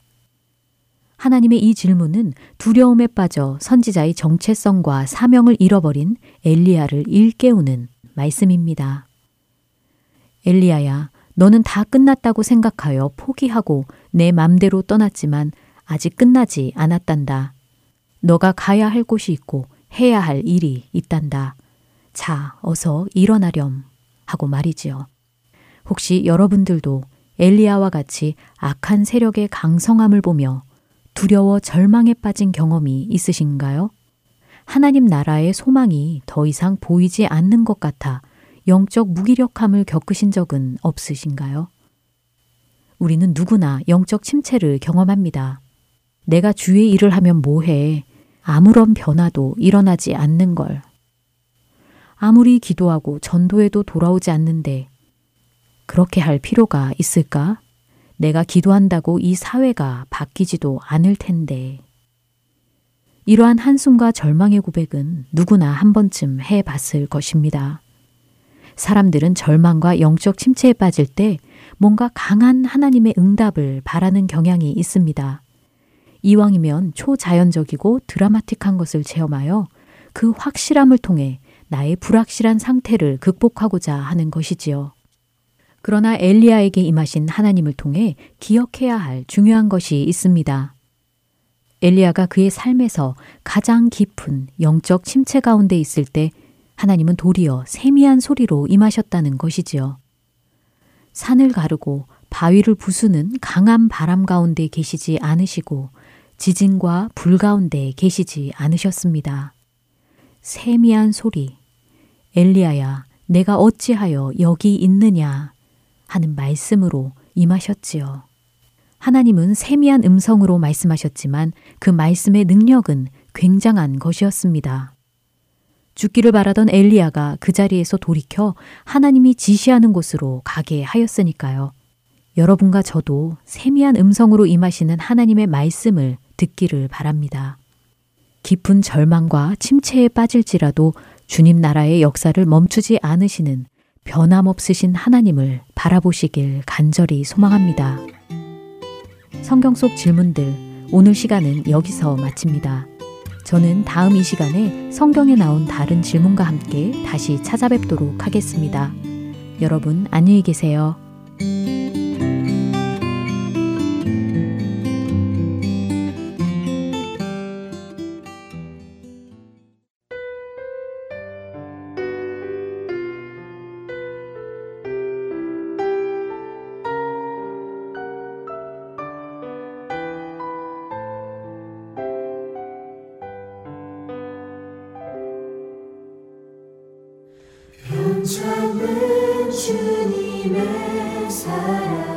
하나님의 이 질문은 두려움에 빠져 선지자의 정체성과 사명을 잃어버린 엘리야를 일깨우는 말씀입니다. 엘리야야, 너는 다 끝났다고 생각하여 포기하고 내 맘대로 떠났지만 아직 끝나지 않았단다. 너가 가야 할 곳이 있고 해야 할 일이 있단다. 자, 어서 일어나렴. 하고 말이지요. 혹시 여러분들도 엘리야와 같이 악한 세력의 강성함을 보며 두려워 절망에 빠진 경험이 있으신가요? 하나님 나라의 소망이 더 이상 보이지 않는 것 같아 영적 무기력함을 겪으신 적은 없으신가요? 우리는 누구나 영적 침체를 경험합니다. 내가 주의 일을 하면 뭐해? 아무런 변화도 일어나지 않는 걸. 아무리 기도하고 전도해도 돌아오지 않는데 그렇게 할 필요가 있을까? 내가 기도한다고 이 사회가 바뀌지도 않을 텐데. 이러한 한숨과 절망의 고백은 누구나 한 번쯤 해 봤을 것입니다. 사람들은 절망과 영적 침체에 빠질 때 뭔가 강한 하나님의 응답을 바라는 경향이 있습니다. 이왕이면 초자연적이고 드라마틱한 것을 체험하여 그 확실함을 통해 나의 불확실한 상태를 극복하고자 하는 것이지요. 그러나 엘리야에게 임하신 하나님을 통해 기억해야 할 중요한 것이 있습니다. 엘리야가 그의 삶에서 가장 깊은 영적 침체 가운데 있을 때 하나님은 도리어 세미한 소리로 임하셨다는 것이지요. 산을 가르고 바위를 부수는 강한 바람 가운데 계시지 않으시고 지진과 불 가운데 계시지 않으셨습니다. 세미한 소리, 엘리야야, 내가 어찌하여 여기 있느냐 하는 말씀으로 임하셨지요. 하나님은 세미한 음성으로 말씀하셨지만 그 말씀의 능력은 굉장한 것이었습니다. 죽기를 바라던 엘리야가 그 자리에서 돌이켜 하나님이 지시하는 곳으로 가게 하였으니까요. 여러분과 저도 세미한 음성으로 임하시는 하나님의 말씀을 듣기를 바랍니다. 깊은 절망과 침체에 빠질지라도 주님 나라의 역사를 멈추지 않으시는 변함없으신 하나님을 바라보시길 간절히 소망합니다. 성경 속 질문들 오늘 시간은 여기서 마칩니다. 저는 다음 이 시간에 성경에 나온 다른 질문과 함께 다시 찾아뵙도록 하겠습니다. 여러분 안녕히 계세요. 괜찮은 주님의 사랑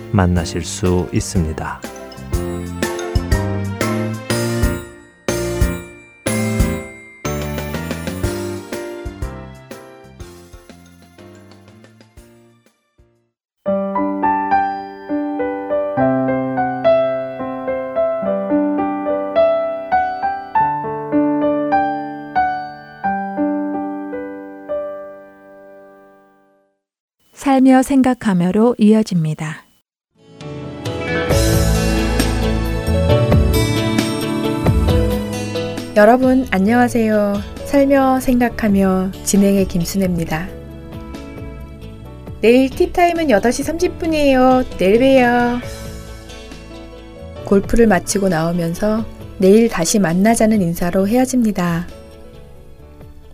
만나실 수 있습니다. 살며 생각하며로 이어집니다. 여러분 안녕하세요. 살며 생각하며 진행의 김순혜입니다. 내일 티타임은 8시 30분이에요. 내일 봬요. 골프를 마치고 나오면서 내일 다시 만나자는 인사로 헤어집니다.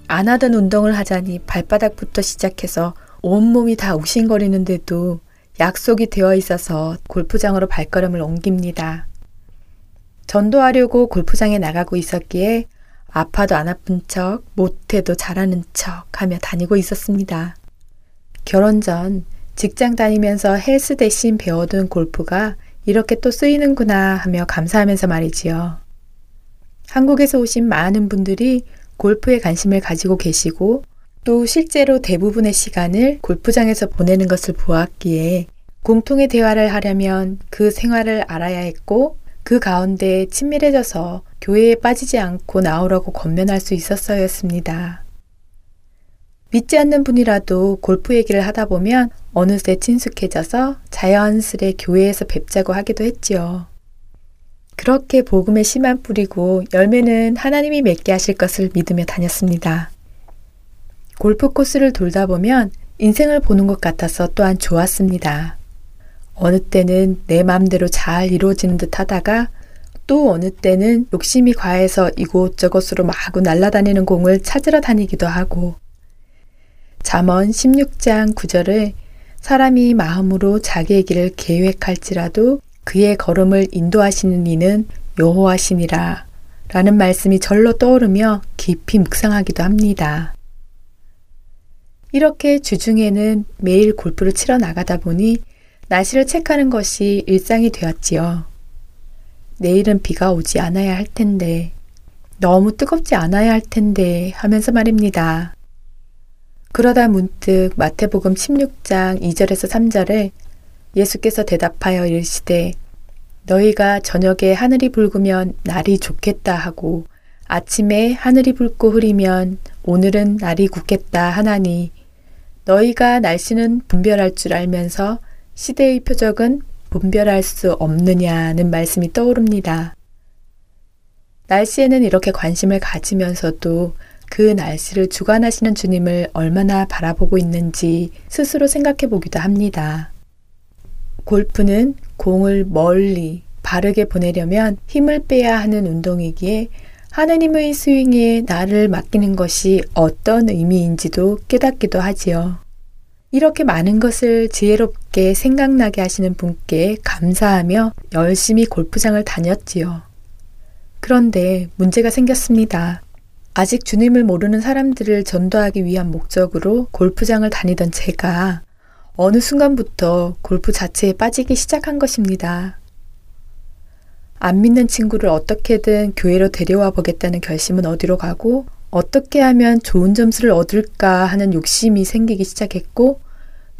안 하던 운동을 하자니 발바닥부터 시작해서 온몸이 다 욱신거리는데도 약속이 되어 있어서 골프장으로 발걸음을 옮깁니다. 전도하려고 골프장에 나가고 있었기에 아파도 안 아픈 척, 못해도 잘하는 척 하며 다니고 있었습니다. 결혼 전 직장 다니면서 헬스 대신 배워둔 골프가 이렇게 또 쓰이는구나 하며 감사하면서 말이지요. 한국에서 오신 많은 분들이 골프에 관심을 가지고 계시고 또 실제로 대부분의 시간을 골프장에서 보내는 것을 보았기에 공통의 대화를 하려면 그 생활을 알아야 했고 그 가운데 친밀해져서 교회에 빠지지 않고 나오라고 권면할 수 있었어였습니다. 믿지 않는 분이라도 골프 얘기를 하다 보면 어느새 친숙해져서 자연스레 교회에서 뵙자고 하기도 했지요. 그렇게 복음의 씨만 뿌리고 열매는 하나님이 맺게 하실 것을 믿으며 다녔습니다. 골프 코스를 돌다 보면 인생을 보는 것 같아서 또한 좋았습니다. 어느 때는 내 마음대로 잘 이루어지는 듯 하다가 또 어느 때는 욕심이 과해서 이곳저곳으로 마구 날아다니는 공을 찾으러 다니기도 하고 잠언 16장 9절을 사람이 마음으로 자기의 길을 계획할지라도 그의 걸음을 인도하시는 이는 여호와시니라 라는 말씀이 절로 떠오르며 깊이 묵상하기도 합니다. 이렇게 주중에는 매일 골프를 치러 나가다 보니 날씨를 체크하는 것이 일상이 되었지요. 내일은 비가 오지 않아야 할 텐데, 너무 뜨겁지 않아야 할 텐데 하면서 말입니다. 그러다 문득 마태복음 16장 2절에서 3절에 예수께서 대답하여 이르시되 너희가 저녁에 하늘이 붉으면 날이 좋겠다 하고 아침에 하늘이 붉고 흐리면 오늘은 날이 굳겠다 하나니 너희가 날씨는 분별할 줄 알면서 시대의 표적은 분별할 수 없느냐는 말씀이 떠오릅니다. 날씨에는 이렇게 관심을 가지면서도 그 날씨를 주관하시는 주님을 얼마나 바라보고 있는지 스스로 생각해 보기도 합니다. 골프는 공을 멀리 바르게 보내려면 힘을 빼야 하는 운동이기에 하나님의 스윙에 나를 맡기는 것이 어떤 의미인지도 깨닫기도 하지요. 이렇게 많은 것을 지혜롭게 생각나게 하시는 분께 감사하며 열심히 골프장을 다녔지요. 그런데 문제가 생겼습니다. 아직 주님을 모르는 사람들을 전도하기 위한 목적으로 골프장을 다니던 제가 어느 순간부터 골프 자체에 빠지기 시작한 것입니다. 안 믿는 친구를 어떻게든 교회로 데려와 보겠다는 결심은 어디로 가고 어떻게 하면 좋은 점수를 얻을까 하는 욕심이 생기기 시작했고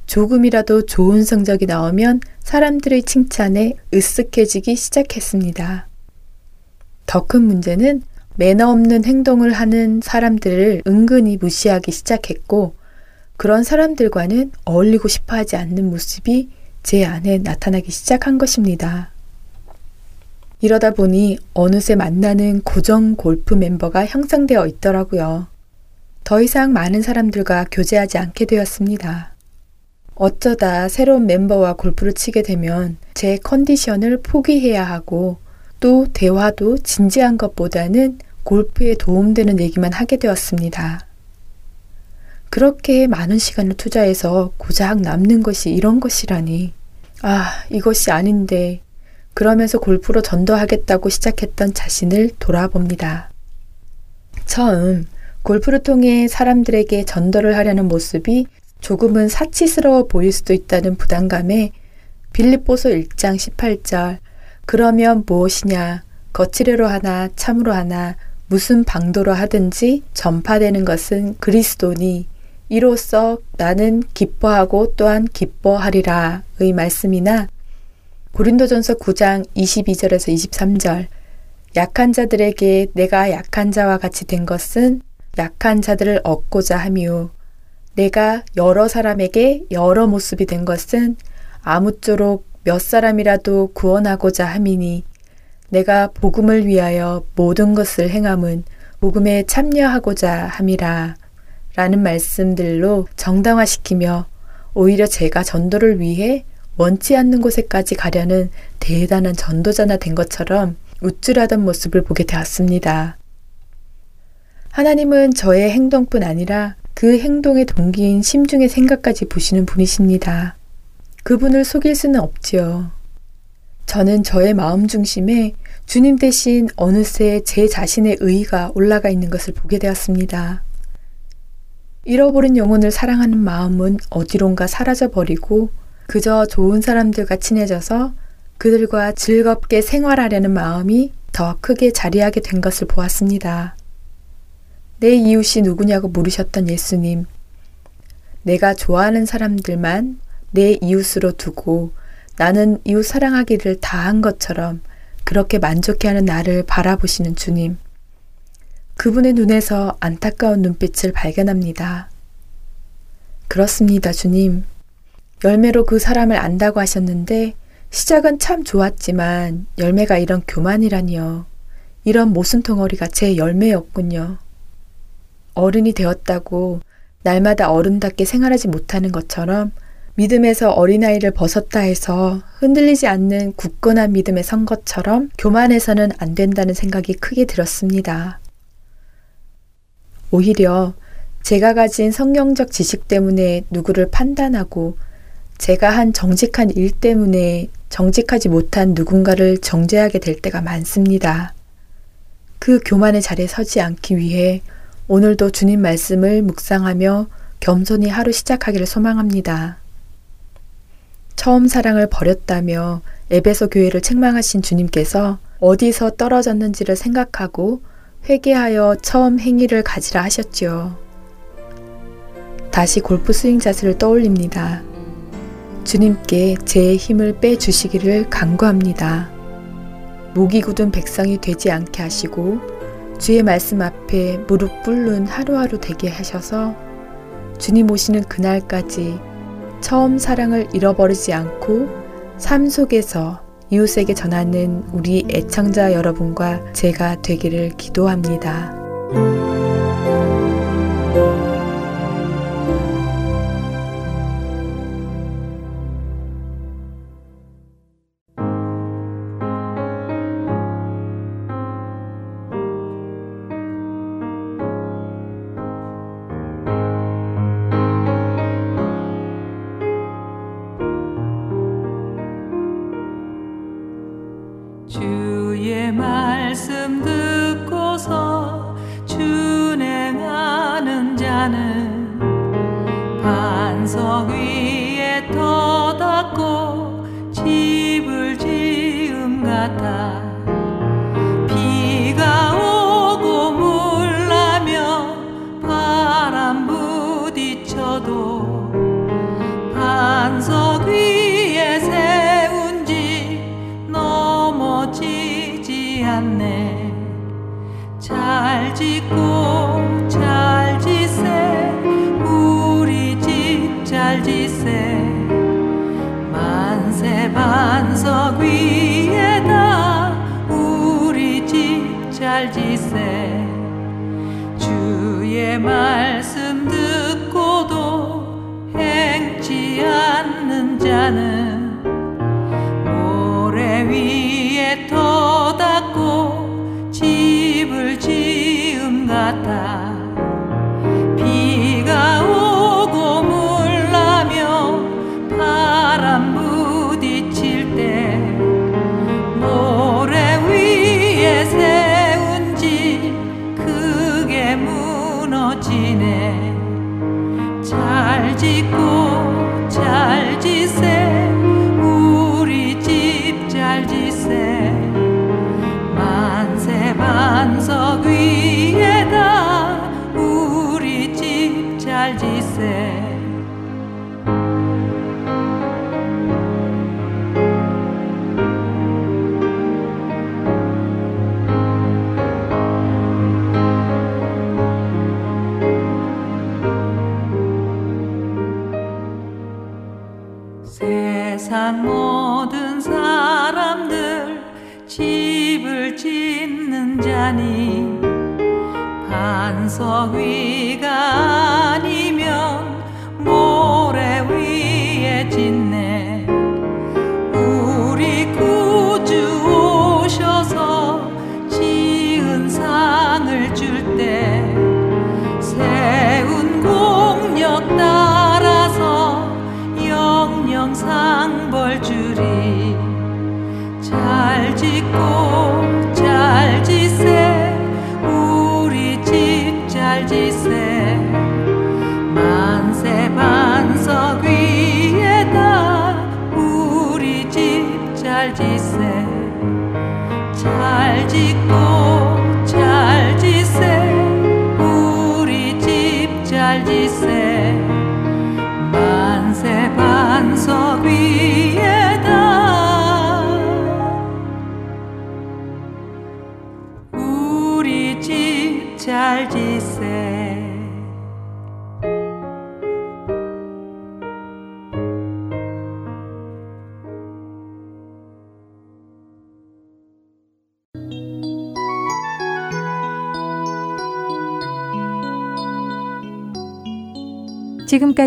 조금이라도 좋은 성적이 나오면 사람들의 칭찬에 으쓱해지기 시작했습니다. 더 큰 문제는 매너 없는 행동을 하는 사람들을 은근히 무시하기 시작했고 그런 사람들과는 어울리고 싶어 하지 않는 모습이 제 안에 나타나기 시작한 것입니다. 이러다 보니 어느새 만나는 고정 골프 멤버가 형성되어 있더라고요. 더 이상 많은 사람들과 교제하지 않게 되었습니다. 어쩌다 새로운 멤버와 골프를 치게 되면 제 컨디션을 포기해야 하고 또 대화도 진지한 것보다는 골프에 도움되는 얘기만 하게 되었습니다. 그렇게 많은 시간을 투자해서 고작 남는 것이 이런 것이라니. 아, 이것이 아닌데. 그러면서 골프로 전도하겠다고 시작했던 자신을 돌아봅니다. 처음 골프를 통해 사람들에게 전도를 하려는 모습이 조금은 사치스러워 보일 수도 있다는 부담감에 빌립보서 1장 18절 그러면 무엇이냐? 거칠애로 하나 참으로 하나 무슨 방도로 하든지 전파되는 것은 그리스도니 이로써 나는 기뻐하고 또한 기뻐하리라의 말씀이나 고린도전서 9장 22절에서 23절 약한 자들에게 내가 약한 자와 같이 된 것은 약한 자들을 얻고자 함이요 내가 여러 사람에게 여러 모습이 된 것은 아무쪼록 몇 사람이라도 구원하고자 함이니 내가 복음을 위하여 모든 것을 행함은 복음에 참여하고자 함이라 라는 말씀들로 정당화시키며 오히려 제가 전도를 위해 원치 않는 곳에까지 가려는 대단한 전도자나 된 것처럼 우쭐하던 모습을 보게 되었습니다. 하나님은 저의 행동뿐 아니라 그 행동의 동기인 심중의 생각까지 보시는 분이십니다. 그분을 속일 수는 없지요. 저는 저의 마음 중심에 주님 대신 어느새 제 자신의 의가 올라가 있는 것을 보게 되었습니다. 잃어버린 영혼을 사랑하는 마음은 어디론가 사라져 버리고 그저 좋은 사람들과 친해져서 그들과 즐겁게 생활하려는 마음이 더 크게 자리하게 된 것을 보았습니다. 내 이웃이 누구냐고 물으셨던 예수님. 내가 좋아하는 사람들만 내 이웃으로 두고 나는 이웃 사랑하기를 다 한 것처럼 그렇게 만족해하는 나를 바라보시는 주님. 그분의 눈에서 안타까운 눈빛을 발견합니다. 그렇습니다, 주님. 열매로 그 사람을 안다고 하셨는데 시작은 참 좋았지만 열매가 이런 교만이라니요. 이런 모순 덩어리가 제 열매였군요. 어른이 되었다고 날마다 어른답게 생활하지 못하는 것처럼 믿음에서 어린아이를 벗었다 해서 흔들리지 않는 굳건한 믿음에 선 것처럼 교만해서는 안 된다는 생각이 크게 들었습니다. 오히려 제가 가진 성경적 지식 때문에 누구를 판단하고 제가 한 정직한 일 때문에 정직하지 못한 누군가를 정죄하게 될 때가 많습니다. 그 교만의 자리에 서지 않기 위해 오늘도 주님 말씀을 묵상하며 겸손히 하루 시작하기를 소망합니다. 처음 사랑을 버렸다며 에베소 교회를 책망하신 주님께서 어디서 떨어졌는지를 생각하고 회개하여 처음 행위를 가지라 하셨지요. 다시 골프 스윙 자세를 떠올립니다. 주님께 제 힘을 빼 주시기를 간구합니다. 목이 굳은 백성이 되지 않게 하시고 주의 말씀 앞에 무릎 꿇는 하루하루 되게 하셔서 주님 오시는 그날까지 처음 사랑을 잃어버리지 않고 삶 속에서 이웃에게 전하는 우리 애청자 여러분과 제가 되기를 기도합니다.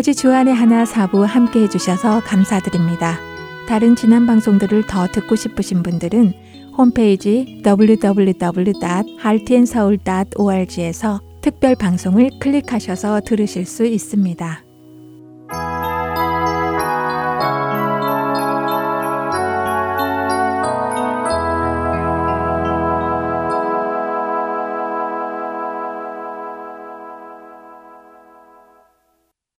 지금까지 주안의 하나 사부 함께 해주셔서 감사드립니다. 다른 지난 방송들을 더 듣고 싶으신 분들은 홈페이지 w w w 할 t n 서울 o r g 에서 특별 방송을 클릭하셔서 들으실 수 있습니다.